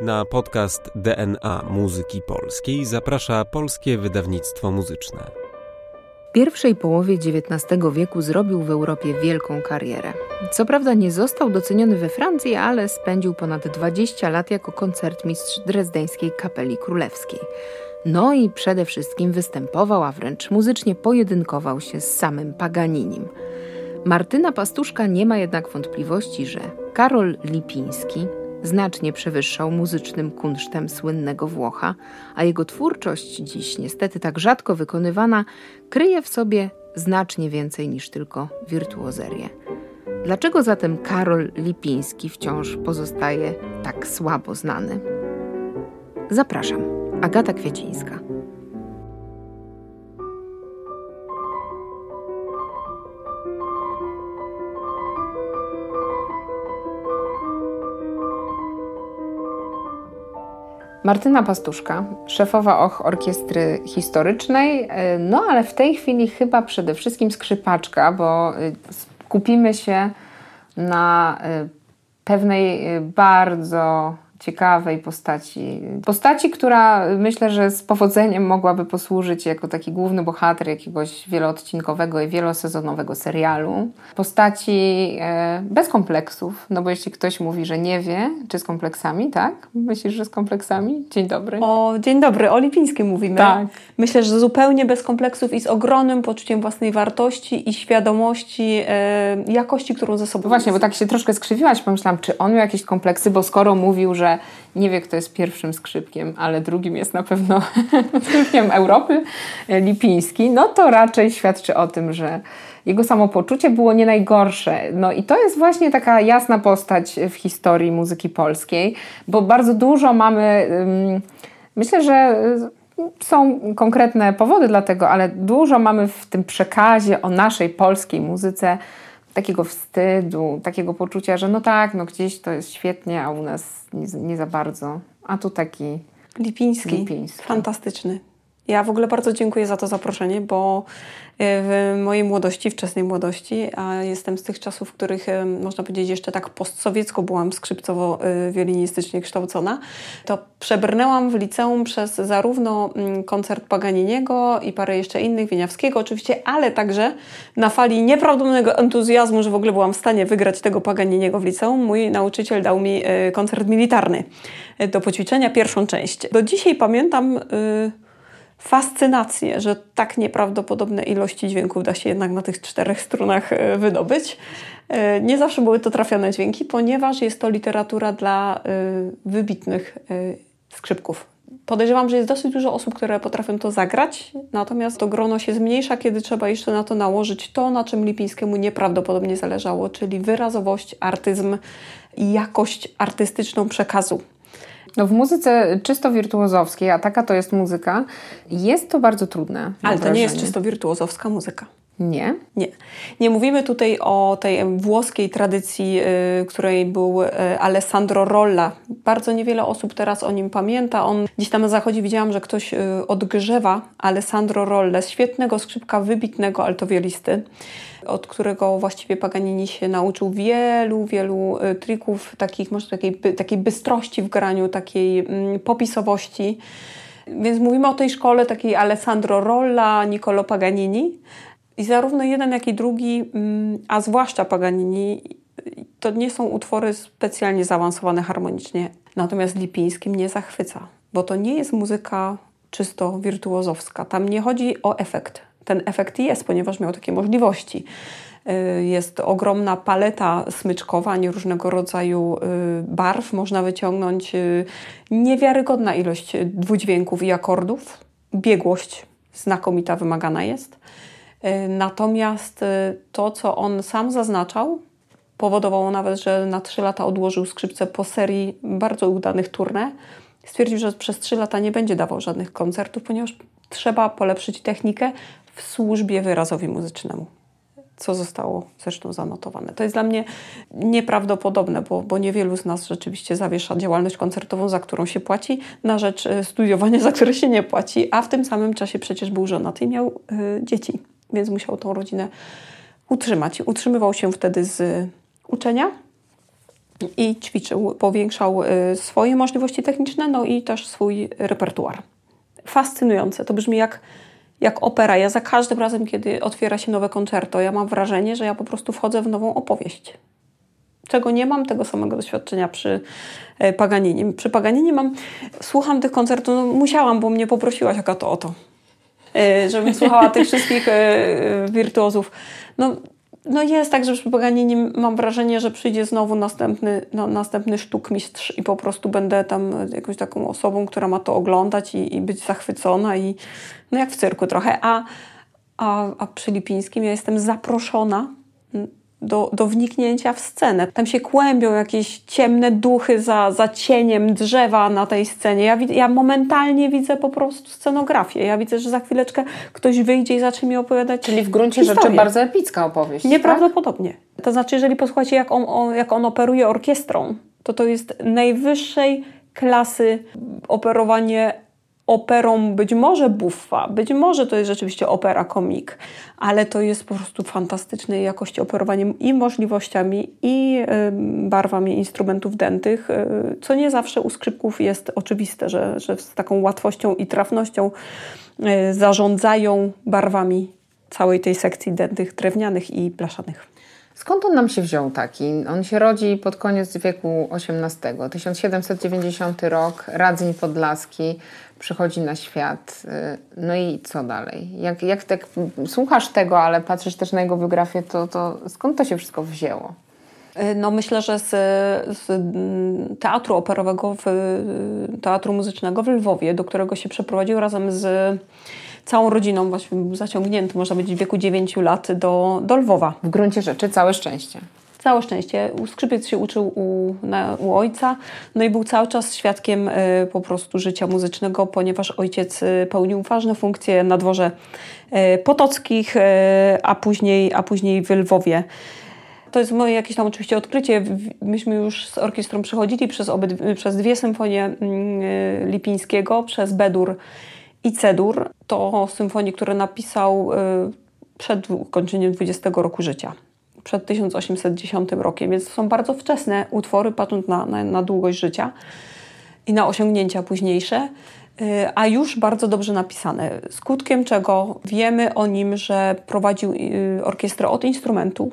Na podcast DNA Muzyki Polskiej zaprasza Polskie Wydawnictwo Muzyczne. W pierwszej połowie XIX wieku zrobił w Europie wielką karierę. Co prawda nie został doceniony we Francji, ale spędził ponad 20 lat jako koncertmistrz drezdeńskiej kapeli królewskiej. No i przede wszystkim występował, a wręcz muzycznie pojedynkował się z samym Paganinim. Martyna Pastuszka nie ma jednak wątpliwości, że Karol Lipiński znacznie przewyższał muzycznym kunsztem słynnego Włocha, a jego twórczość, dziś niestety tak rzadko wykonywana, kryje w sobie znacznie więcej niż tylko wirtuozerię. Dlaczego zatem Karol Lipiński wciąż pozostaje tak słabo znany? Zapraszam, Agata Kwiecińska. Martyna Pastuszka, szefowa och orkiestry historycznej, e, no ale w tej chwili chyba przede wszystkim skrzypaczka, bo e, skupimy się na e, pewnej bardzo ciekawej postaci. Postaci, która myślę, że z powodzeniem mogłaby posłużyć jako taki główny bohater jakiegoś wieloodcinkowego i wielosezonowego serialu. Postaci e, bez kompleksów, no bo jeśli ktoś mówi, że nie wie, czy z kompleksami, tak? Myślisz, że z kompleksami? Dzień dobry. O, dzień dobry, o Lipińskim mówimy. Tak. Myślę, że zupełnie bez kompleksów i z ogromnym poczuciem własnej wartości i świadomości e, jakości, którą ze sobą... Właśnie, bo tak się troszkę skrzywiłaś, pomyślałam, czy on miał jakieś kompleksy, bo skoro mówił, że że nie wie, kto jest pierwszym skrzypkiem, ale drugim jest na pewno skrzypkiem Europy, e, Lipiński, no to raczej świadczy o tym, że jego samopoczucie było nie najgorsze. No i to jest właśnie taka jasna postać w historii muzyki polskiej, bo bardzo dużo mamy, myślę, że są konkretne powody dla tego, ale dużo mamy w tym przekazie o naszej polskiej muzyce takiego wstydu, takiego poczucia, że no tak, no gdzieś to jest świetnie, a u nas nie, nie za bardzo. A tu taki Lipiński. Lipiński. Fantastyczny. Ja w ogóle bardzo dziękuję za to zaproszenie, bo w mojej młodości, wczesnej młodości, a jestem z tych czasów, w których można powiedzieć jeszcze tak postsowiecko byłam skrzypcowo-wiolinistycznie kształcona, to przebrnęłam w liceum przez zarówno mm, koncert Paganiniego i parę jeszcze innych, Wieniawskiego oczywiście, ale także na fali nieprawdopodobnego entuzjazmu, że w ogóle byłam w stanie wygrać tego Paganiniego w liceum, mój nauczyciel dał mi koncert militarny do poćwiczenia, pierwszą część. Do dzisiaj pamiętam... fascynację, że tak nieprawdopodobne ilości dźwięków da się jednak na tych czterech strunach e, wydobyć. E, nie zawsze były to trafione dźwięki, ponieważ jest to literatura dla e, wybitnych skrzypków. Podejrzewam, że jest dosyć dużo osób, które potrafią to zagrać, natomiast to grono się zmniejsza, kiedy trzeba jeszcze na to nałożyć to, na czym Lipińskiemu nieprawdopodobnie zależało, czyli wyrazowość, artyzm i jakość artystyczną przekazu. No w muzyce czysto wirtuozowskiej, a taka to jest muzyka, jest to bardzo trudne. Ale to nie jest czysto wirtuozowska muzyka. Nie? Nie. Nie mówimy tutaj o tej włoskiej tradycji, y, której był y, Alessandro Rolla. Bardzo niewiele osób teraz o nim pamięta. On gdzieś tam na zachodzie widziałam, że ktoś y, odgrzewa Alessandro Rolle, świetnego skrzypka, wybitnego altowiolisty od którego właściwie Paganini się nauczył wielu, wielu y, trików, takich, może takiej, takiej bystrości w graniu, takiej mm, popisowości. Więc mówimy o tej szkole takiej Alessandro Rolla, Niccolo Paganini. I zarówno jeden, jak i drugi, mm, a zwłaszcza Paganini, to nie są utwory specjalnie zaawansowane harmonicznie. Natomiast Lipiński mnie zachwyca, bo to nie jest muzyka czysto wirtuozowska. Tam nie chodzi o efekt ten efekt jest, ponieważ miał takie możliwości. Y, jest ogromna paleta smyczkowa, nie różnego rodzaju y, barw. Można wyciągnąć y, niewiarygodna ilość dwudźwięków i akordów. Biegłość znakomita wymagana jest. Natomiast to, co on sam zaznaczał, powodowało nawet, że na trzy lata odłożył skrzypce po serii bardzo udanych tournée. Stwierdził, że przez trzy lata nie będzie dawał żadnych koncertów, ponieważ trzeba polepszyć technikę, w służbie wyrazowi muzycznemu co zostało zresztą zanotowane. To jest dla mnie nieprawdopodobne, bo, bo niewielu z nas rzeczywiście zawiesza działalność koncertową, za którą się płaci, na rzecz e, studiowania, za które się nie płaci, a w tym samym czasie przecież był żonaty i miał y, dzieci, więc musiał tą rodzinę utrzymać. Utrzymywał się wtedy z uczenia i ćwiczył, powiększał y, swoje możliwości techniczne, no i też swój repertuar. Fascynujące. To brzmi jak, jak opera. Ja za każdym razem, kiedy otwiera się nowe koncerto, ja mam wrażenie, że ja po prostu wchodzę w nową opowieść. Czego nie mam, tego samego doświadczenia przy e, Paganinie. Przy Paganinie mam, słucham tych koncertów, no musiałam, bo mnie poprosiłaś jaka to o to, e, żebym słuchała tych wszystkich e, wirtuozów. No, no jest tak, że przy Paganinie mam wrażenie, że przyjdzie znowu następny, no, następny sztukmistrz i po prostu będę tam jakąś taką osobą, która ma to oglądać i, i być zachwycona i no jak w cyrku trochę. A, a, a przy Lipińskim ja jestem zaproszona do, do wniknięcia w scenę. Tam się kłębią jakieś ciemne duchy za, za cieniem drzewa na tej scenie. Ja, ja momentalnie widzę po prostu scenografię. Ja widzę, że za chwileczkę ktoś wyjdzie i zacznie mi opowiadać. Czyli w gruncie historię. rzeczy bardzo epicka opowieść. Nieprawdopodobnie. Tak? To znaczy, jeżeli posłuchacie, jak on, on, jak on operuje orkiestrą, to to jest najwyższej klasy operowanie operą być może buffa, być może to jest rzeczywiście opera komik, ale to jest po prostu fantastycznej jakości operowaniem i możliwościami, i barwami instrumentów dętych, y, co nie zawsze u skrzypków jest oczywiste, że, że z taką łatwością i trafnością y, zarządzają barwami całej tej sekcji dętych drewnianych i blaszanych. Skąd on nam się wziął taki? On się rodzi pod koniec wieku XVIII, 1790 rok, Radzyń Podlaski, przychodzi na świat. Y, no i co dalej? Jak, jak tak słuchasz tego, ale patrzysz też na jego biografię, to, to skąd to się wszystko wzięło? Y, no myślę, że z, z, mm, teatru operowego, w, teatru muzycznego w Lwowie, do którego się przeprowadził razem z całą rodziną, właśnie zaciągnięty, można powiedzieć, w wieku 9 lat do, do Lwowa. W gruncie rzeczy całe szczęście. Całe szczęście. Skrzypiec się uczył u, na, u ojca, no i był cały czas świadkiem y, po prostu życia muzycznego, ponieważ ojciec y, pełnił ważne funkcje na dworze y, Potockich, a, później, a później w Lwowie. To jest moje jakieś tam oczywiście odkrycie. Myśmy już z orkiestrą przechodzili przez, przez dwie symfonie mm, Lipińskiego, przez Bedur i Cedur. To symfonie, które napisał przed ukończeniem 20 roku życia przed 1810 rokiem, więc to są bardzo wczesne utwory, patrząc na, na, na długość życia i na osiągnięcia późniejsze, y, a już bardzo dobrze napisane. Skutkiem czego wiemy o nim, że prowadził y, orkiestrę od instrumentu,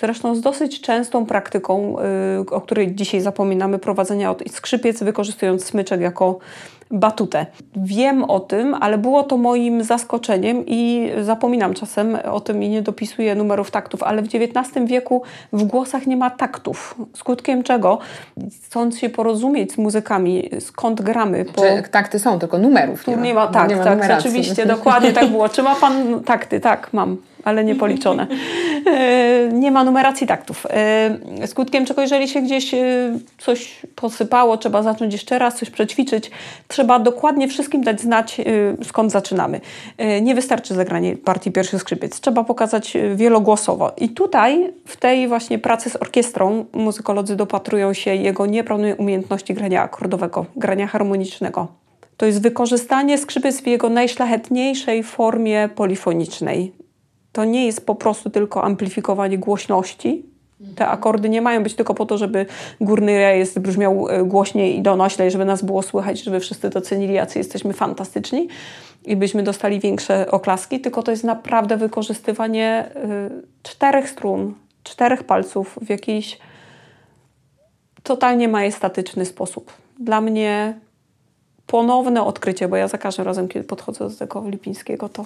zresztą z dosyć częstą praktyką, y, o której dzisiaj zapominamy, prowadzenia od skrzypiec, wykorzystując smyczek jako batutę. Wiem o tym, ale było to moim zaskoczeniem i zapominam czasem o tym i nie dopisuję numerów taktów, ale w XIX wieku w głosach nie ma taktów. Skutkiem czego, chcąc się porozumieć z muzykami, skąd gramy. Po... Czy takty są, tylko numerów nie ma. Nie ma tak, nie ma tak, rzeczywiście, dokładnie tak było. Czy ma Pan takty? Tak, mam ale nie policzone. E, nie ma numeracji taktów. E, skutkiem czego, jeżeli się gdzieś e, coś posypało, trzeba zacząć jeszcze raz, coś przećwiczyć, trzeba dokładnie wszystkim dać znać, skąd zaczynamy. Nie wystarczy zagranie partii pierwszy skrzypiec, trzeba pokazać wielogłosowo. I tutaj, w tej właśnie pracy z orkiestrą, muzykolodzy dopatrują się jego nieprawnej umiejętności grania akordowego, grania harmonicznego. To jest wykorzystanie skrzypiec w jego najszlachetniejszej formie polifonicznej to nie jest po prostu tylko amplifikowanie głośności. Te akordy nie mają być tylko po to, żeby górny rejestr brzmiał e, głośniej i donoślej, żeby nas było słychać, żeby wszyscy docenili, jacy jesteśmy fantastyczni i byśmy dostali większe oklaski, tylko to jest naprawdę wykorzystywanie y, czterech strun, czterech palców w jakiś totalnie majestatyczny sposób. Dla mnie ponowne odkrycie, bo ja za każdym razem, kiedy podchodzę do tego Lipińskiego, to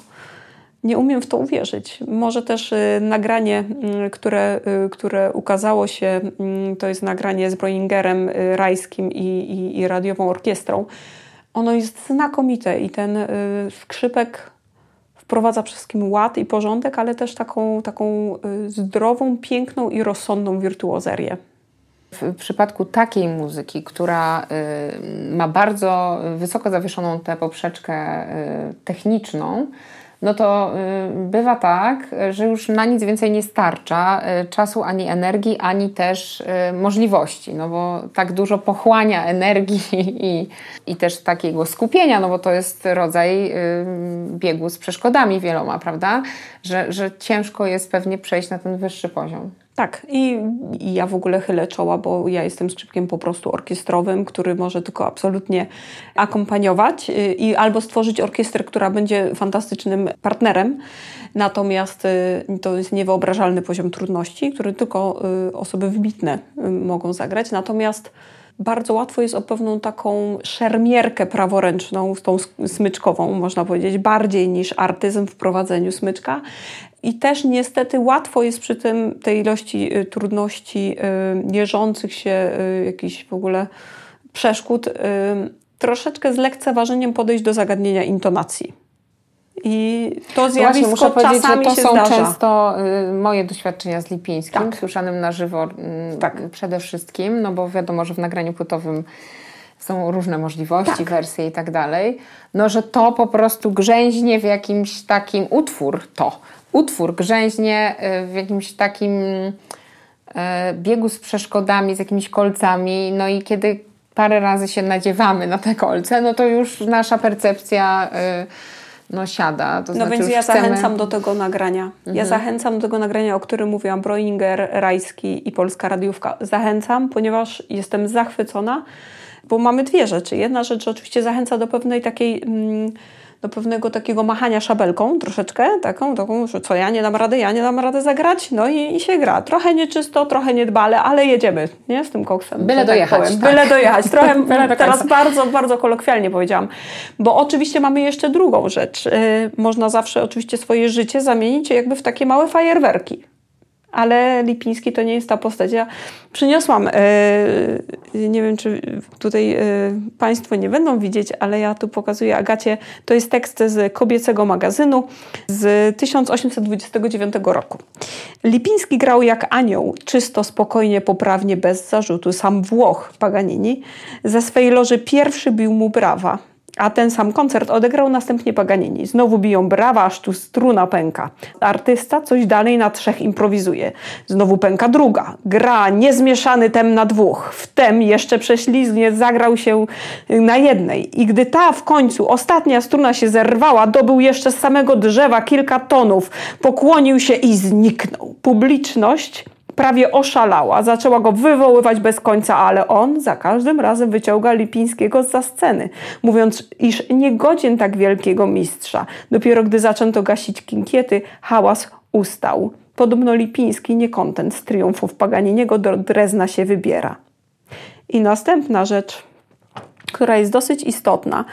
nie umiem w to uwierzyć. Może też y, nagranie, y, które, y, które ukazało się, to jest nagranie z Breuningerem Rajskim i, i, i radiową orkiestrą. Ono jest znakomite i ten skrzypek wprowadza przede wszystkim ład i porządek, ale też taką, taką zdrową, piękną i rozsądną wirtuozerię. W przypadku takiej muzyki, która ma bardzo wysoko zawieszoną tę poprzeczkę techniczną, no to y, bywa tak, że już na nic więcej nie starcza y, czasu ani energii, ani też y, możliwości, no bo tak dużo pochłania energii i, i też takiego skupienia, no bo to jest rodzaj biegu z przeszkodami wieloma, prawda? Że, że ciężko jest pewnie przejść na ten wyższy poziom. Tak, I, i ja w ogóle chylę czoła, bo ja jestem skrzypkiem po prostu orkiestrowym, który może tylko absolutnie akompaniować y, i albo stworzyć orkiestrę, która będzie fantastycznym partnerem. Natomiast y, to jest niewyobrażalny poziom trudności, który tylko y, osoby wybitne mogą zagrać. Natomiast bardzo łatwo jest o pewną taką szermierkę praworęczną, tą smyczkową, można powiedzieć, bardziej niż artyzm w prowadzeniu smyczka. I też niestety łatwo jest przy tym tej ilości y, trudności y, mierzących się y, jakichś w ogóle przeszkód troszeczkę z lekceważeniem podejść do zagadnienia intonacji. I to zjawisko Właśnie, muszę powiedzieć, że to są zdarza. często y, moje doświadczenia z Lipińskim, tak. słyszanym na żywo y, tak. przede wszystkim, no bo wiadomo, że w nagraniu płytowym są różne możliwości, tak. wersje i tak dalej, no że to po prostu grzęźnie w jakimś takim utwór, to utwór grzęźnie y, w jakimś takim y, biegu z przeszkodami, z jakimiś kolcami, no i kiedy parę razy się nadziewamy na te kolce, no to już nasza percepcja y, no, siada. To no znaczy więc ja chcemy... zachęcam do tego nagrania. Mhm. Ja zachęcam do tego nagrania, o którym mówiłam, Broinger, Rajski i Polska Radiówka. Zachęcam, ponieważ jestem zachwycona, bo mamy dwie rzeczy. Jedna rzecz oczywiście zachęca do pewnej takiej... Mm, do pewnego takiego machania szabelką troszeczkę, taką, taką, że co ja nie dam rady, ja nie dam rady zagrać, no i, i się gra. Trochę nieczysto, trochę niedbale, ale jedziemy, nie? Z tym koksem. Byle tak dojechać. Tak. Byle dojechać. Trochę Byle do teraz bardzo, bardzo kolokwialnie powiedziałam. Bo oczywiście mamy jeszcze drugą rzecz. Yy, można zawsze oczywiście swoje życie zamienić jakby w takie małe fajerwerki ale Lipiński to nie jest ta postać. Ja przyniosłam, e, nie wiem czy tutaj e, Państwo nie będą widzieć, ale ja tu pokazuję Agacie, to jest tekst z kobiecego magazynu z 1829 roku. Lipiński grał jak anioł, czysto, spokojnie, poprawnie, bez zarzutu. Sam Włoch Paganini ze swej loży pierwszy bił mu brawa. A ten sam koncert odegrał następnie Paganini. Znowu biją brawa, aż tu struna pęka. Artysta coś dalej na trzech improwizuje. Znowu pęka druga. Gra niezmieszany tem na dwóch. Wtem jeszcze prześlizgnie zagrał się na jednej. I gdy ta w końcu, ostatnia struna się zerwała, dobył jeszcze z samego drzewa kilka tonów. Pokłonił się i zniknął. Publiczność prawie oszalała. Zaczęła go wywoływać bez końca, ale on za każdym razem wyciąga Lipińskiego za sceny, mówiąc, iż nie godzien tak wielkiego mistrza. Dopiero gdy zaczęto gasić kinkiety, hałas ustał. Podobno Lipiński, niekontent z triumfów Paganiniego, do Drezna się wybiera. I następna rzecz, która jest dosyć istotna.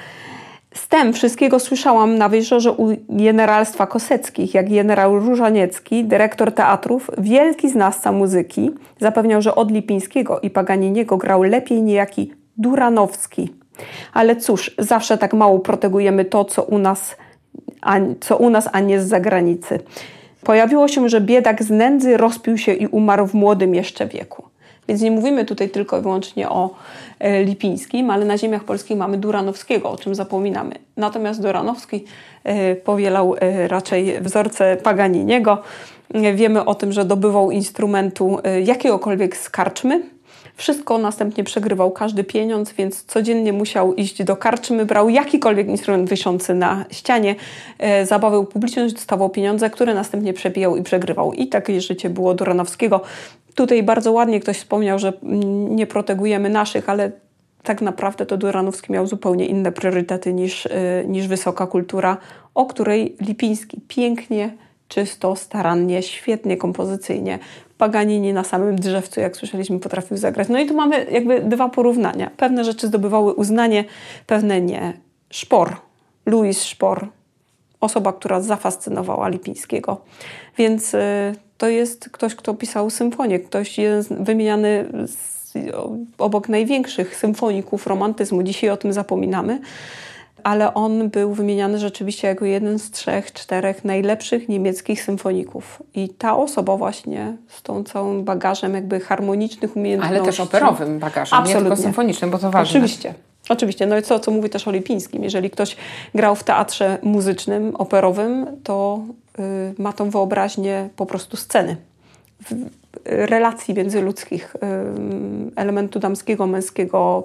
Z tym wszystkiego słyszałam na wyżorze u generalstwa Koseckich, jak generał Różaniecki, dyrektor teatrów, wielki znawca muzyki, zapewniał, że od Lipińskiego i Paganiniego grał lepiej niejaki Duranowski. Ale cóż, zawsze tak mało protegujemy to, co u nas, a, co u nas, a nie z zagranicy. Pojawiło się, że biedak z nędzy rozpił się i umarł w młodym jeszcze wieku. Więc nie mówimy tutaj tylko i wyłącznie o Lipińskim, ale na ziemiach polskich mamy Duranowskiego, o czym zapominamy. Natomiast Duranowski e, powielał e, raczej wzorce Paganiniego. Wiemy o tym, że dobywał instrumentu jakiegokolwiek z karczmy, wszystko następnie przegrywał każdy pieniądz, więc codziennie musiał iść do karczmy, brał jakikolwiek instrument wyszący na ścianie, e, zabawiał publiczność, dostawał pieniądze, które następnie przebijał i przegrywał. I takie życie było Doranowskiego. Tutaj bardzo ładnie ktoś wspomniał, że nie protegujemy naszych, ale tak naprawdę to Duranowski miał zupełnie inne priorytety niż, e, niż wysoka kultura, o której Lipiński pięknie, czysto, starannie, świetnie kompozycyjnie Paganini na samym drzewcu, jak słyszeliśmy, potrafił zagrać. No i tu mamy jakby dwa porównania. Pewne rzeczy zdobywały uznanie, pewne nie. Szpor, Louis Szpor, osoba, która zafascynowała Lipińskiego. Więc y, to jest ktoś, kto pisał symfonię, ktoś jeden wymieniany z, obok największych symfoników romantyzmu. Dzisiaj o tym zapominamy ale on był wymieniany rzeczywiście jako jeden z trzech, czterech najlepszych niemieckich symfoników. I ta osoba właśnie z tą całym bagażem jakby harmonicznych umiejętności. Ale też operowym bagażem, Absolutnie. nie tylko symfonicznym, bo to ważne. Oczywiście. Oczywiście, no i co, co mówi też o Lipińskim. Jeżeli ktoś grał w teatrze muzycznym, operowym, to y, ma tą wyobraźnię po prostu sceny relacji międzyludzkich, elementu damskiego, męskiego,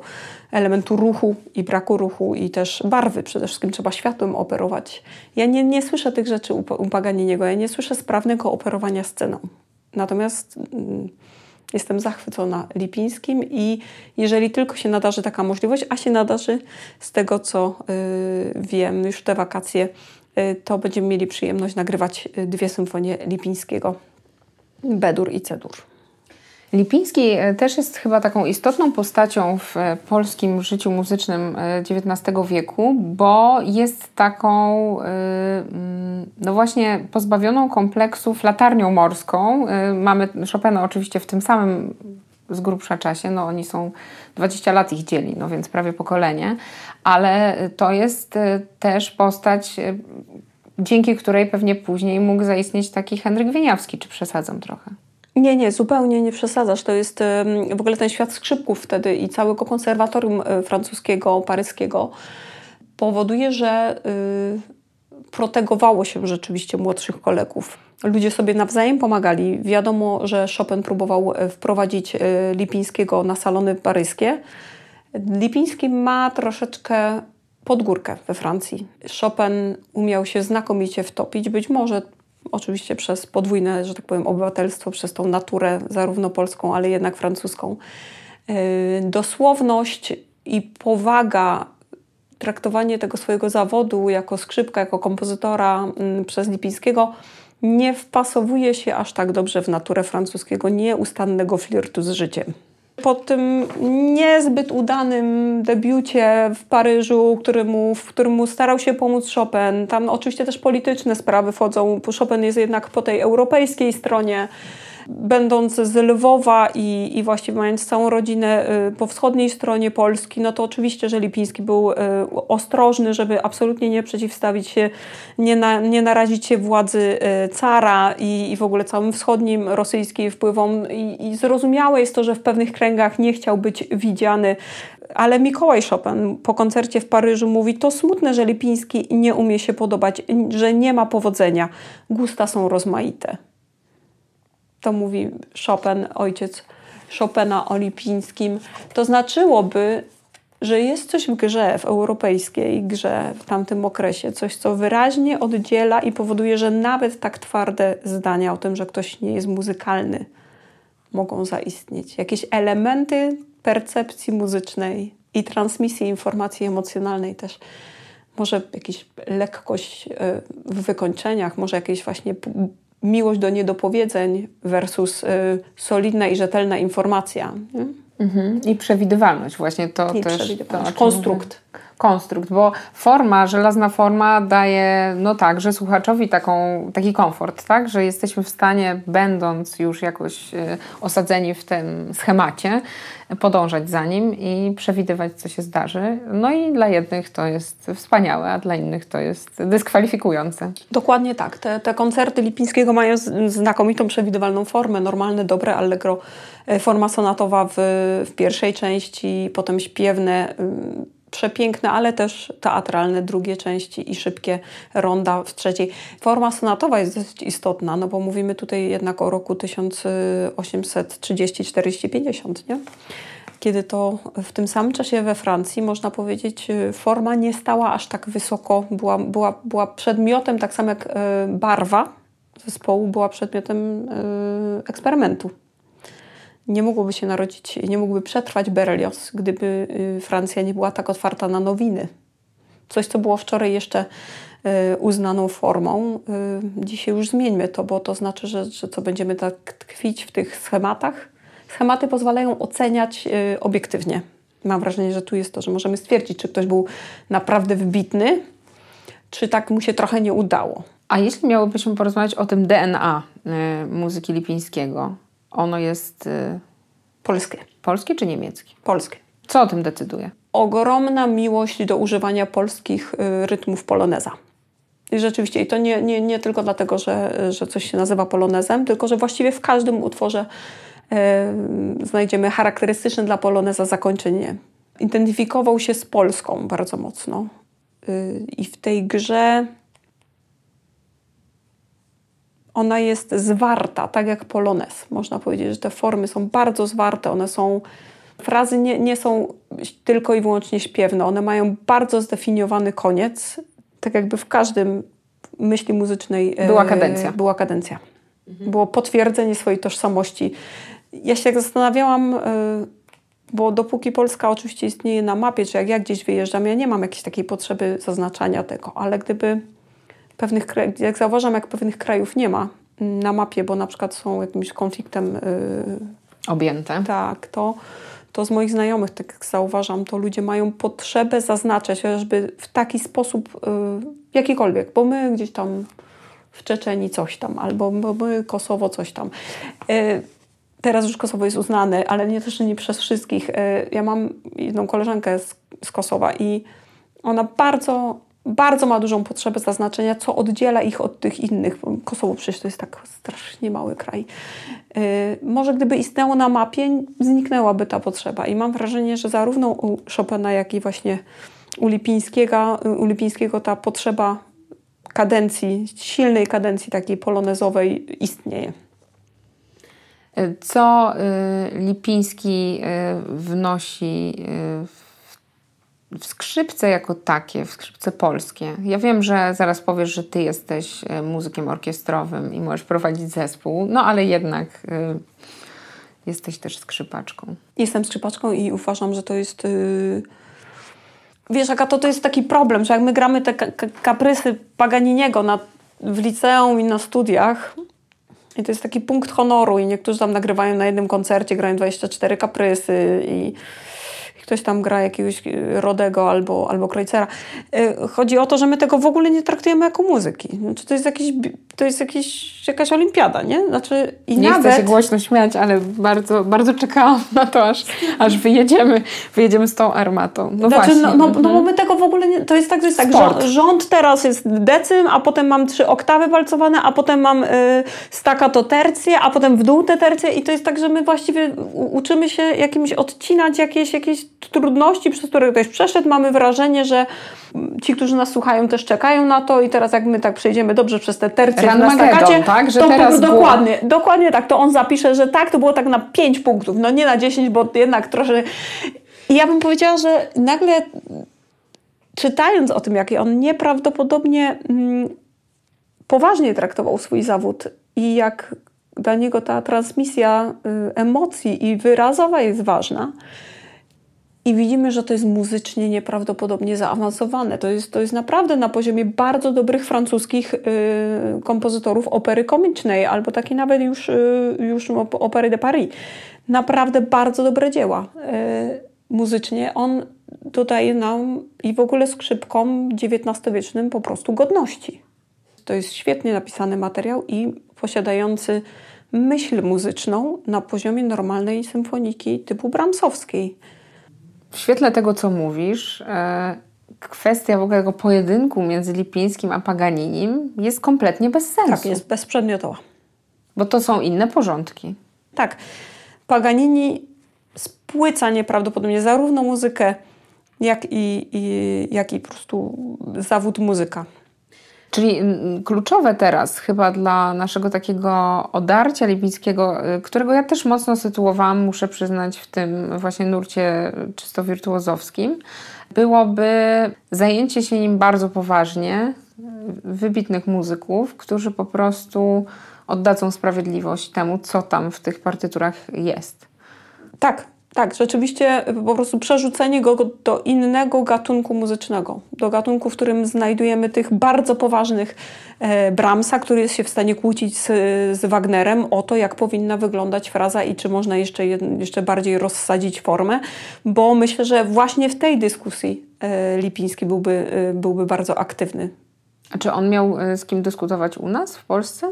elementu ruchu i braku ruchu i też barwy. Przede wszystkim trzeba światłem operować. Ja nie, nie słyszę tych rzeczy u, u Paganiniego, ja nie słyszę sprawnego operowania sceną. Natomiast mm, jestem zachwycona Lipińskim i jeżeli tylko się nadarzy taka możliwość, a się nadarzy z tego, co y, wiem już te wakacje, y, to będziemy mieli przyjemność nagrywać y, dwie symfonie Lipińskiego, Bedur i Cedur. Lipiński e, też jest chyba taką istotną postacią w e, polskim życiu muzycznym XIX e, wieku, bo jest taką, mm, no właśnie, pozbawioną kompleksów latarnią morską. Mamy Chopina oczywiście w tym samym z grubsza czasie, no oni są 20 lat ich dzieli, no więc prawie pokolenie, ale to jest też postać, dzięki której pewnie później mógł zaistnieć taki Henryk Wieniawski, czy przesadzam trochę? Nie, nie, zupełnie nie przesadzasz. To jest w ogóle ten świat skrzypków wtedy i całego konserwatorium e, francuskiego, paryskiego powoduje, że y, protegowało się rzeczywiście młodszych kolegów. Ludzie sobie nawzajem pomagali. Wiadomo, że Chopin próbował e, wprowadzić e, Lipińskiego na salony paryskie. Lipiński ma troszeczkę podgórkę we Francji. Chopin umiał się znakomicie wtopić, być może oczywiście przez podwójne, że tak powiem, obywatelstwo, przez tą naturę zarówno polską, ale jednak francuską. E, dosłowność i powaga, traktowanie tego swojego zawodu jako skrzypka, jako kompozytora mm, przez Lipińskiego nie wpasowuje się aż tak dobrze w naturę francuskiego nieustannego flirtu z życiem. Po tym niezbyt udanym debiucie w Paryżu, któremu, w którym mu starał się pomóc Chopin, tam oczywiście też polityczne sprawy wchodzą. Chopin jest jednak po tej europejskiej stronie będąc z Lwowa i, i właściwie mając całą rodzinę y, po wschodniej stronie Polski, no to oczywiście, że Lipiński był y, ostrożny, żeby absolutnie nie przeciwstawić się, nie, na, nie narazić się władzy y, cara i, i w ogóle całym wschodnim rosyjskim wpływom. I, I zrozumiałe jest to, że w pewnych kręgach nie chciał być widziany ale Mikołaj Chopin po koncercie w Paryżu mówi: To smutne, że Lipiński nie umie się podobać, że nie ma powodzenia. Gusta są rozmaite to mówi Chopin, ojciec Chopina o to znaczyłoby, że jest coś w grze, w europejskiej grze w tamtym okresie, coś, co wyraźnie oddziela i powoduje, że nawet tak twarde zdania o tym, że ktoś nie jest muzykalny, mogą zaistnieć. Jakieś elementy percepcji muzycznej i transmisji informacji emocjonalnej też. Może jakaś lekkość e, w wykończeniach, może jakieś właśnie miłość do niedopowiedzeń versus y, solidna i rzetelna informacja. Mhm. I przewidywalność, właśnie to I też. To, konstrukt. Mówię. Konstrukt, bo forma, żelazna forma daje, no tak, że słuchaczowi taką, taki komfort, tak, że jesteśmy w stanie, będąc już jakoś y, osadzeni w tym schemacie, podążać za nim i przewidywać, co się zdarzy. No i dla jednych to jest wspaniałe, a dla innych to jest dyskwalifikujące. Dokładnie tak. Te, te koncerty Lipińskiego mają znakomitą, przewidywalną formę. Normalne, dobre allegro, e, forma sonatowa w, w pierwszej części, potem śpiewne przepiękne, ale też teatralne drugie części i szybkie ronda w trzeciej. Forma sonatowa jest dosyć istotna, no bo mówimy tutaj jednak o roku 1830, 40, 50, nie? Kiedy to w tym samym czasie we Francji, można powiedzieć, forma nie stała aż tak wysoko, była, była, była przedmiotem, tak samo jak e, barwa zespołu była przedmiotem e, eksperymentu nie mogłoby się narodzić, nie mógłby przetrwać Berlioz, gdyby y, Francja nie była tak otwarta na nowiny. Coś, co było wczoraj jeszcze y, uznaną formą. Y, dzisiaj już zmieńmy to, bo to znaczy, że, że co będziemy tak tkwić w tych schematach. Schematy pozwalają oceniać obiektywnie. Mam wrażenie, że tu jest to, że możemy stwierdzić, czy ktoś był naprawdę wybitny, czy tak mu się trochę nie udało. A jeśli miałybyśmy porozmawiać o tym DNA muzyki Lipińskiego, ono jest y, polskie. Polskie czy niemieckie? Polskie. Co o tym decyduje? Ogromna miłość do używania polskich y, rytmów poloneza. I rzeczywiście, i to nie, nie, nie tylko dlatego, że, że coś się nazywa polonezem, tylko że właściwie w każdym utworze y, znajdziemy charakterystyczne dla poloneza zakończenie. Identyfikował się z Polską bardzo mocno. Y, I w tej grze ona jest zwarta, tak jak polones. Można powiedzieć, że te formy są bardzo zwarte, one są. Frazy nie, nie są tylko i wyłącznie śpiewne, one mają bardzo zdefiniowany koniec, tak jakby w każdym myśli muzycznej była kadencja. była kadencja. Mhm. Było potwierdzenie swojej tożsamości. Ja się tak zastanawiałam, y, bo dopóki Polska oczywiście istnieje na mapie, czy jak ja gdzieś wyjeżdżam, ja nie mam jakiejś takiej potrzeby zaznaczania tego, ale gdyby pewnych jak zauważam, jak pewnych krajów nie ma na mapie, bo na przykład są jakimś konfliktem yy, objęte. Tak, to, to z moich znajomych, tak jak zauważam, to ludzie mają potrzebę zaznaczać, chociażby w taki sposób yy, jakikolwiek, bo my gdzieś tam w Czeczeni coś tam, albo my Kosowo coś tam. Yy, teraz już Kosowo jest uznane, ale nie też nie przez wszystkich. Yy, ja mam jedną koleżankę z, z Kosowa i ona bardzo bardzo ma dużą potrzebę zaznaczenia, co oddziela ich od tych innych. Kosowo przecież to jest tak strasznie mały kraj. Yy, może gdyby istniało na mapie, zniknęłaby ta potrzeba. I mam wrażenie, że zarówno u Chopina, jak i właśnie u Lipińskiego, u Lipińskiego ta potrzeba kadencji, silnej kadencji takiej polonezowej istnieje. Co y, Lipiński y, wnosi y, w w skrzypce jako takie, w skrzypce polskie. Ja wiem, że zaraz powiesz, że ty jesteś e, muzykiem orkiestrowym i możesz prowadzić zespół, no ale jednak y, jesteś też skrzypaczką. Jestem skrzypaczką i uważam, że to jest. Y, wiesz, Agato, to jest taki problem, że jak my gramy te kaprysy Paganiniego na, w liceum i na studiach, i to jest taki punkt honoru, i niektórzy tam nagrywają na jednym koncercie, grają 24 kaprysy i ktoś tam gra jakiegoś e, Rodego albo, albo Kreuzera. E, chodzi o to, że my tego w ogóle nie traktujemy jako muzyki. Znaczy, to jest, jakiś, to jest jakiś, jakaś olimpiada, nie? Znaczy, i nie nawet... chcę się głośno śmiać, ale bardzo, bardzo czekałam na to, aż, aż wyjedziemy, wyjedziemy z tą armatą. No znaczy, właśnie. No, no, no bo my tego w ogóle nie... To jest tak, że jest tak, rząd, rząd teraz jest decym, a potem mam trzy oktawy walcowane, a potem mam y, staka to tercje, a potem w dół te tercje i to jest tak, że my właściwie uczymy się jakimś odcinać jakieś, jakieś trudności, przez które ktoś przeszedł, mamy wrażenie, że ci, którzy nas słuchają, też czekają na to i teraz jak my tak przejdziemy dobrze przez te tercje na stakacie, tak? Że to teraz dokładnie, było... dokładnie tak, to on zapisze, że tak, to było tak na 5 punktów, no nie na 10, bo jednak trochę... I ja bym powiedziała, że nagle czytając o tym, jaki on nieprawdopodobnie mm, poważnie traktował swój zawód i jak dla niego ta transmisja y, emocji i wyrazowa jest ważna, i widzimy, że to jest muzycznie nieprawdopodobnie zaawansowane. To jest, to jest naprawdę na poziomie bardzo dobrych francuskich y, kompozytorów opery komicznej, albo takiej nawet już, y, już opery de Paris. Naprawdę bardzo dobre dzieła. Y, muzycznie on dodaje nam i w ogóle skrzypkom XIX-wiecznym po prostu godności. To jest świetnie napisany materiał i posiadający myśl muzyczną na poziomie normalnej symfoniki typu bramsowskiej. W świetle tego, co mówisz, e, kwestia w ogóle tego pojedynku między Lipińskim a Paganinim jest kompletnie bez sensu. Tak, jest bezprzedmiotowa. Bo to są inne porządki. Tak. Paganini spłyca nieprawdopodobnie zarówno muzykę, jak i, i, jak i po prostu zawód muzyka. Czyli mm, kluczowe teraz chyba dla naszego takiego odarcia lipińskiego, y, którego ja też mocno sytuowałam, muszę przyznać, w tym właśnie nurcie czysto wirtuozowskim, byłoby zajęcie się nim bardzo poważnie y, wybitnych muzyków, którzy po prostu oddadzą sprawiedliwość temu, co tam w tych partyturach jest. Tak, tak, rzeczywiście po prostu przerzucenie go do innego gatunku muzycznego, do gatunku, w którym znajdujemy tych bardzo poważnych e, Brahmsa, który jest się w stanie kłócić z, z Wagnerem o to, jak powinna wyglądać fraza i czy można jeszcze, jeszcze bardziej rozsadzić formę, bo myślę, że właśnie w tej dyskusji e, Lipiński byłby, e, byłby bardzo aktywny. A czy on miał e, z kim dyskutować u nas w Polsce?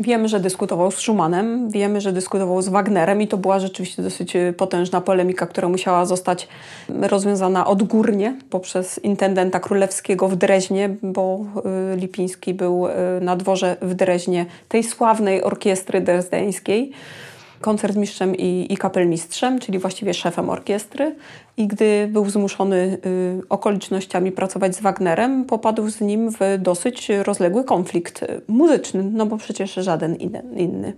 Wiemy, że dyskutował z Schumannem, wiemy, że dyskutował z Wagnerem i to była rzeczywiście dosyć e, potężna polemika, która musiała zostać rozwiązana odgórnie poprzez intendenta królewskiego w Dreźnie, bo e, Lipiński był e, na dworze w Dreźnie tej sławnej orkiestry drezdeńskiej koncertmistrzem i, i kapelmistrzem, czyli właściwie szefem orkiestry. I gdy był zmuszony y, okolicznościami pracować z Wagnerem, popadł z nim w dosyć rozległy konflikt muzyczny, no bo przecież żaden inny.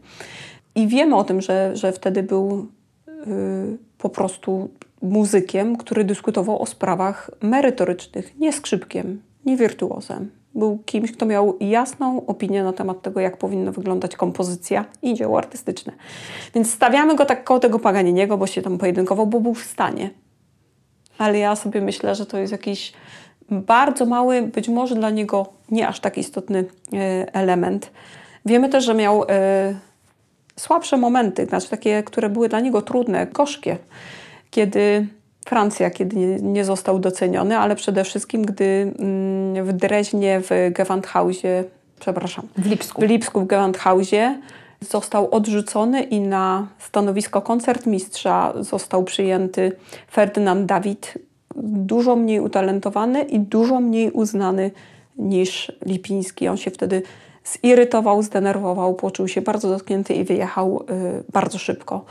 I wiemy o tym, że, że wtedy był y, po prostu muzykiem, który dyskutował o sprawach merytorycznych, nie skrzypkiem, nie wirtuozem, Był kimś, kto miał jasną opinię na temat tego, jak powinna wyglądać kompozycja i dzieło artystyczne. Więc stawiamy go tak koło tego Paganiniego, bo się tam pojedynkował, bo był w stanie. Ale ja sobie myślę, że to jest jakiś bardzo mały, być może dla niego nie aż tak istotny e, element. Wiemy też, że miał e, słabsze momenty, znaczy takie, które były dla niego trudne, gorzkie, kiedy Francja, kiedy nie, nie, został doceniony, ale przede wszystkim, gdy mm, w Dreźnie, w Gewandhausie, przepraszam, w Lipsku, w, Lipsku, w Gewandhausie został odrzucony i na stanowisko koncertmistrza został przyjęty Ferdynand Dawid, dużo mniej utalentowany i dużo mniej uznany niż Lipiński. On się wtedy zirytował, zdenerwował, poczuł się bardzo dotknięty i wyjechał y, bardzo szybko.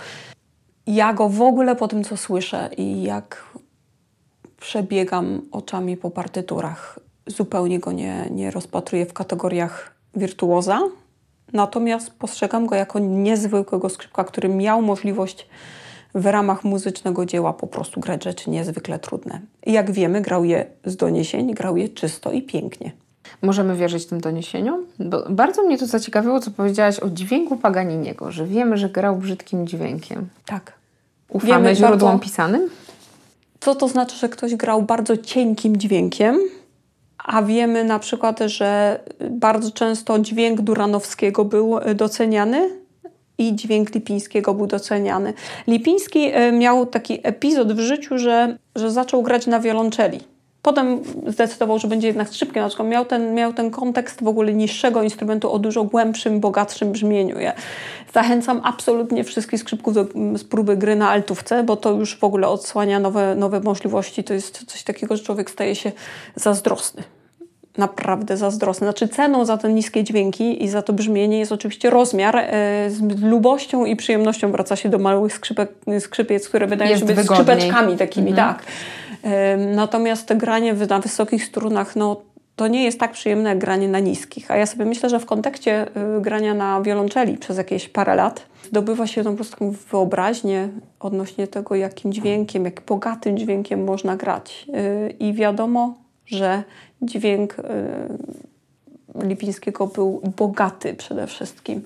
Ja go w ogóle po tym, co słyszę i jak przebiegam oczami po partyturach, zupełnie go nie, nie rozpatruję w kategoriach wirtuoza, natomiast postrzegam go jako niezwykłego skrzypka, który miał możliwość w ramach muzycznego dzieła po prostu grać rzeczy niezwykle trudne. I jak wiemy, grał je z doniesień, grał je czysto i pięknie. Możemy wierzyć tym doniesieniom? Bo bardzo mnie to zaciekawiło, co powiedziałaś o dźwięku Paganiniego, że wiemy, że grał brzydkim dźwiękiem. Tak. Ufamy wiemy źródłom bardzo... pisanym? Co to znaczy, że ktoś grał bardzo cienkim dźwiękiem, a wiemy na przykład, że bardzo często dźwięk Duranowskiego był doceniany i dźwięk Lipińskiego był doceniany. Lipiński e, miał taki epizod w życiu, że, że zaczął grać na wiolonczeli. Potem zdecydował, że będzie jednak skrzypkiem, na przykład miał ten, miał ten kontekst w ogóle niższego instrumentu o dużo głębszym, bogatszym brzmieniu. Ja zachęcam absolutnie wszystkich skrzypków do próby gry na altówce, bo to już w ogóle odsłania nowe, nowe możliwości. To jest coś takiego, że człowiek staje się zazdrosny naprawdę zazdrosny. Znaczy ceną za te niskie dźwięki i za to brzmienie jest oczywiście rozmiar. E, z lubością i przyjemnością wraca się do małych skrzypek, skrzypiec, które wydają jest się być wygodniej. skrzypeczkami takimi, mhm. tak. Natomiast granie na wysokich strunach, no to nie jest tak przyjemne jak granie na niskich. A ja sobie myślę, że w kontekście y, grania na wiolonczeli przez jakieś parę lat zdobywa się po prostu wyobraźnię odnośnie tego, jakim dźwiękiem, jak bogatym dźwiękiem można grać. Y, I wiadomo, że dźwięk y, Lipińskiego był bogaty przede wszystkim.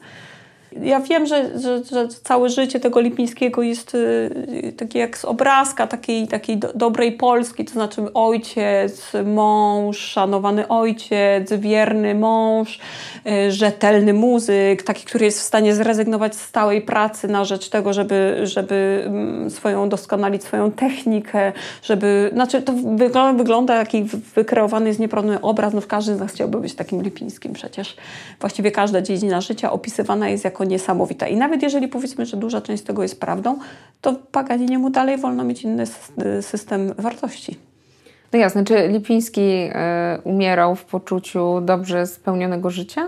Ja wiem, że, że, że, całe życie tego Lipińskiego jest y, takie jak z obrazka takiej, takiej do, dobrej Polski, to znaczy ojciec, mąż, szanowany ojciec, wierny mąż, y, rzetelny muzyk, taki, który jest w stanie zrezygnować z stałej pracy na rzecz tego, żeby, żeby mm, swoją doskonalić swoją technikę, żeby, znaczy to wygląda, wygląda jaki wykreowany jest nieprawdopodobny obraz, no każdy z nas chciałby być takim Lipińskim przecież. Właściwie każda dziedzina życia opisywana jest jako jako niesamowita. I nawet jeżeli powiedzmy, że duża część tego jest prawdą, to Paganiniemu dalej wolno mieć inny system wartości. No jasne, czy Lipiński y, umierał w poczuciu dobrze spełnionego życia?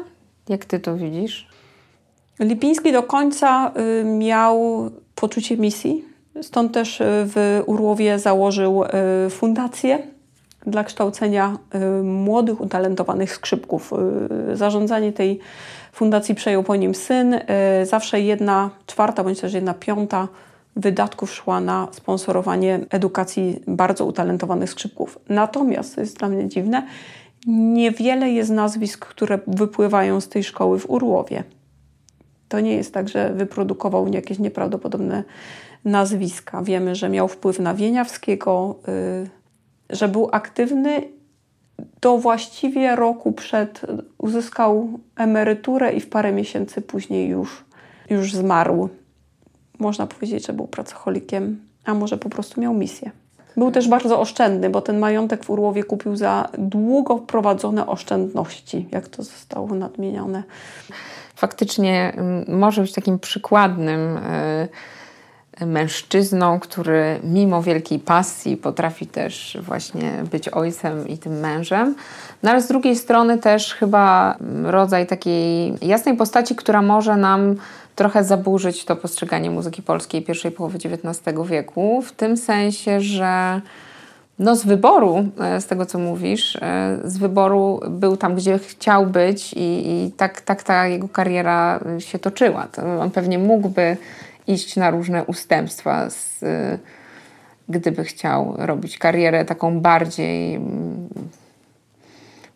Jak ty to widzisz? Lipiński do końca y, miał poczucie misji, stąd też y, w Urłowie założył y, fundację dla kształcenia młodych, utalentowanych skrzypków. Zarządzanie tej fundacji przejął po nim syn. E, zawsze jedna czwarta bądź też jedna piąta wydatków szła na sponsorowanie edukacji bardzo utalentowanych skrzypków. Natomiast, to jest dla mnie dziwne, niewiele jest nazwisk, które wypływają z tej szkoły w Urłowie. To nie jest tak, że wyprodukował jakieś nieprawdopodobne nazwiska. Wiemy, że miał wpływ na Wieniawskiego, y, że był aktywny do właściwie roku przed uzyskał emeryturę i w parę miesięcy później już, już zmarł. Można powiedzieć, że był pracocholikiem, a może po prostu miał misję. Był też bardzo oszczędny, bo ten majątek w Urłowie kupił za długo prowadzone oszczędności, jak to zostało nadmienione. Faktycznie mm, może być takim przykładnym. Yy mężczyzną, który mimo wielkiej pasji potrafi też właśnie być ojcem i tym mężem. No ale z drugiej strony też chyba rodzaj takiej jasnej postaci, która może nam trochę zaburzyć to postrzeganie muzyki polskiej pierwszej połowy XIX wieku, w tym sensie, że no z wyboru, e, z tego co mówisz, e, z wyboru był tam, gdzie chciał być i, i tak, tak ta jego kariera się toczyła. To on pewnie mógłby iść na różne ustępstwa, z, gdyby chciał robić karierę taką bardziej mm,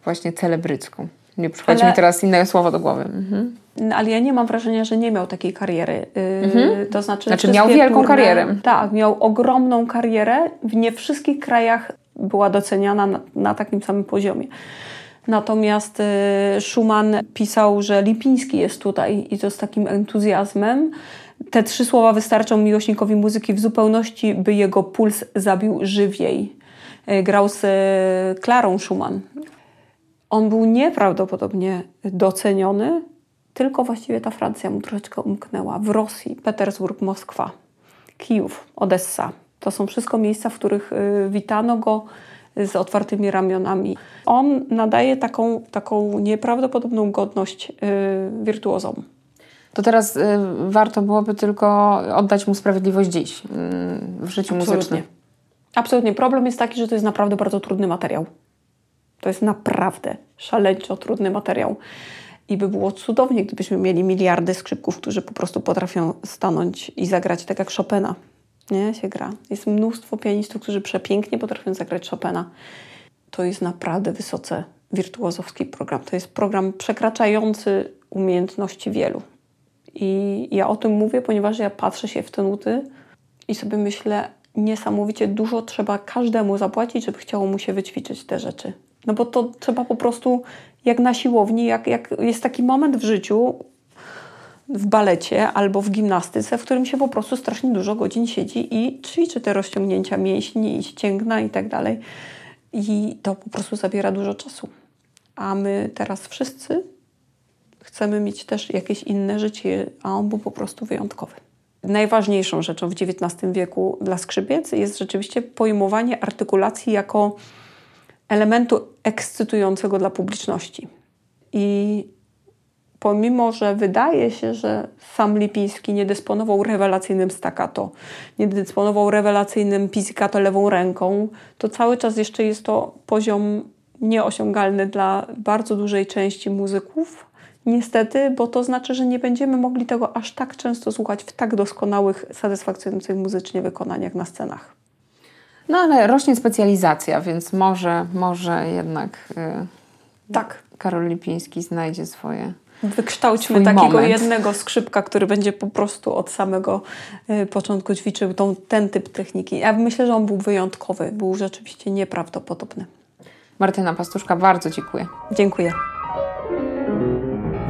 właśnie celebrycką. Nie przychodzi ale... mi teraz inne słowo do głowy. Mhm. No, ale ja nie mam wrażenia, że nie miał takiej kariery. Yy, mhm. To znaczy, znaczy miał wielką turne, karierę. Tak, miał ogromną karierę. W nie wszystkich krajach była doceniana na, na takim samym poziomie. Natomiast y, Schumann pisał, że Lipiński jest tutaj i to z takim entuzjazmem. Te trzy słowa wystarczą miłośnikowi muzyki w zupełności, by jego puls zabił żywiej. Y, grał z y, Klarą Schumann. On był nieprawdopodobnie doceniony, tylko właściwie ta Francja mu troszeczkę umknęła. W Rosji, Petersburg, Moskwa, Kijów, Odessa. To są wszystko miejsca, w których witano go z otwartymi ramionami. On nadaje taką, taką nieprawdopodobną godność wirtuozom. To teraz y, warto byłoby tylko oddać mu sprawiedliwość dziś y, w życiu Absolutnie. muzycznym. Absolutnie. Problem jest taki, że to jest naprawdę bardzo trudny materiał. To jest naprawdę szaleńczo trudny materiał. I by było cudownie, gdybyśmy mieli miliardy skrzypków, którzy po prostu potrafią stanąć i zagrać tak jak Chopina nie, się gra. Jest mnóstwo pianistów, którzy przepięknie potrafią zagrać Chopina. To jest naprawdę wysoce wirtuozowski program. To jest program przekraczający umiejętności wielu. I ja o tym mówię, ponieważ ja patrzę się w te nuty i sobie myślę, niesamowicie dużo trzeba każdemu zapłacić, żeby chciało mu się wyćwiczyć te rzeczy. No bo to trzeba po prostu, jak na siłowni, jak, jak jest taki moment w życiu, w balecie albo w gimnastyce, w którym się po prostu strasznie dużo godzin siedzi i ćwiczy te rozciągnięcia mięśni i ścięgna i tak dalej. I to po prostu zabiera dużo czasu. A my teraz wszyscy chcemy mieć też jakieś inne życie, a on był po prostu wyjątkowy. Najważniejszą rzeczą w XIX wieku dla skrzypiec jest rzeczywiście pojmowanie artykulacji jako elementu ekscytującego dla publiczności. I pomimo że wydaje się, że sam Lipiński nie dysponował rewelacyjnym staccato, nie dysponował rewelacyjnym pizzicato lewą ręką, to cały czas jeszcze jest to poziom nieosiągalny dla bardzo dużej części muzyków. Niestety, bo to znaczy, że nie będziemy mogli tego aż tak często słuchać w tak doskonałych, satysfakcjonujących muzycznie wykonaniach na scenach. No ale rośnie specjalizacja, więc może, może jednak yy, tak. Karol Lipiński znajdzie swoje Wykształćmy takiego moment. jednego skrzypka, który będzie po prostu od samego y, początku ćwiczył tą, ten typ techniki. Ja myślę, że on był wyjątkowy, był rzeczywiście nieprawdopodobny. Martyna Pastuszka, bardzo dziękuję. Dziękuję.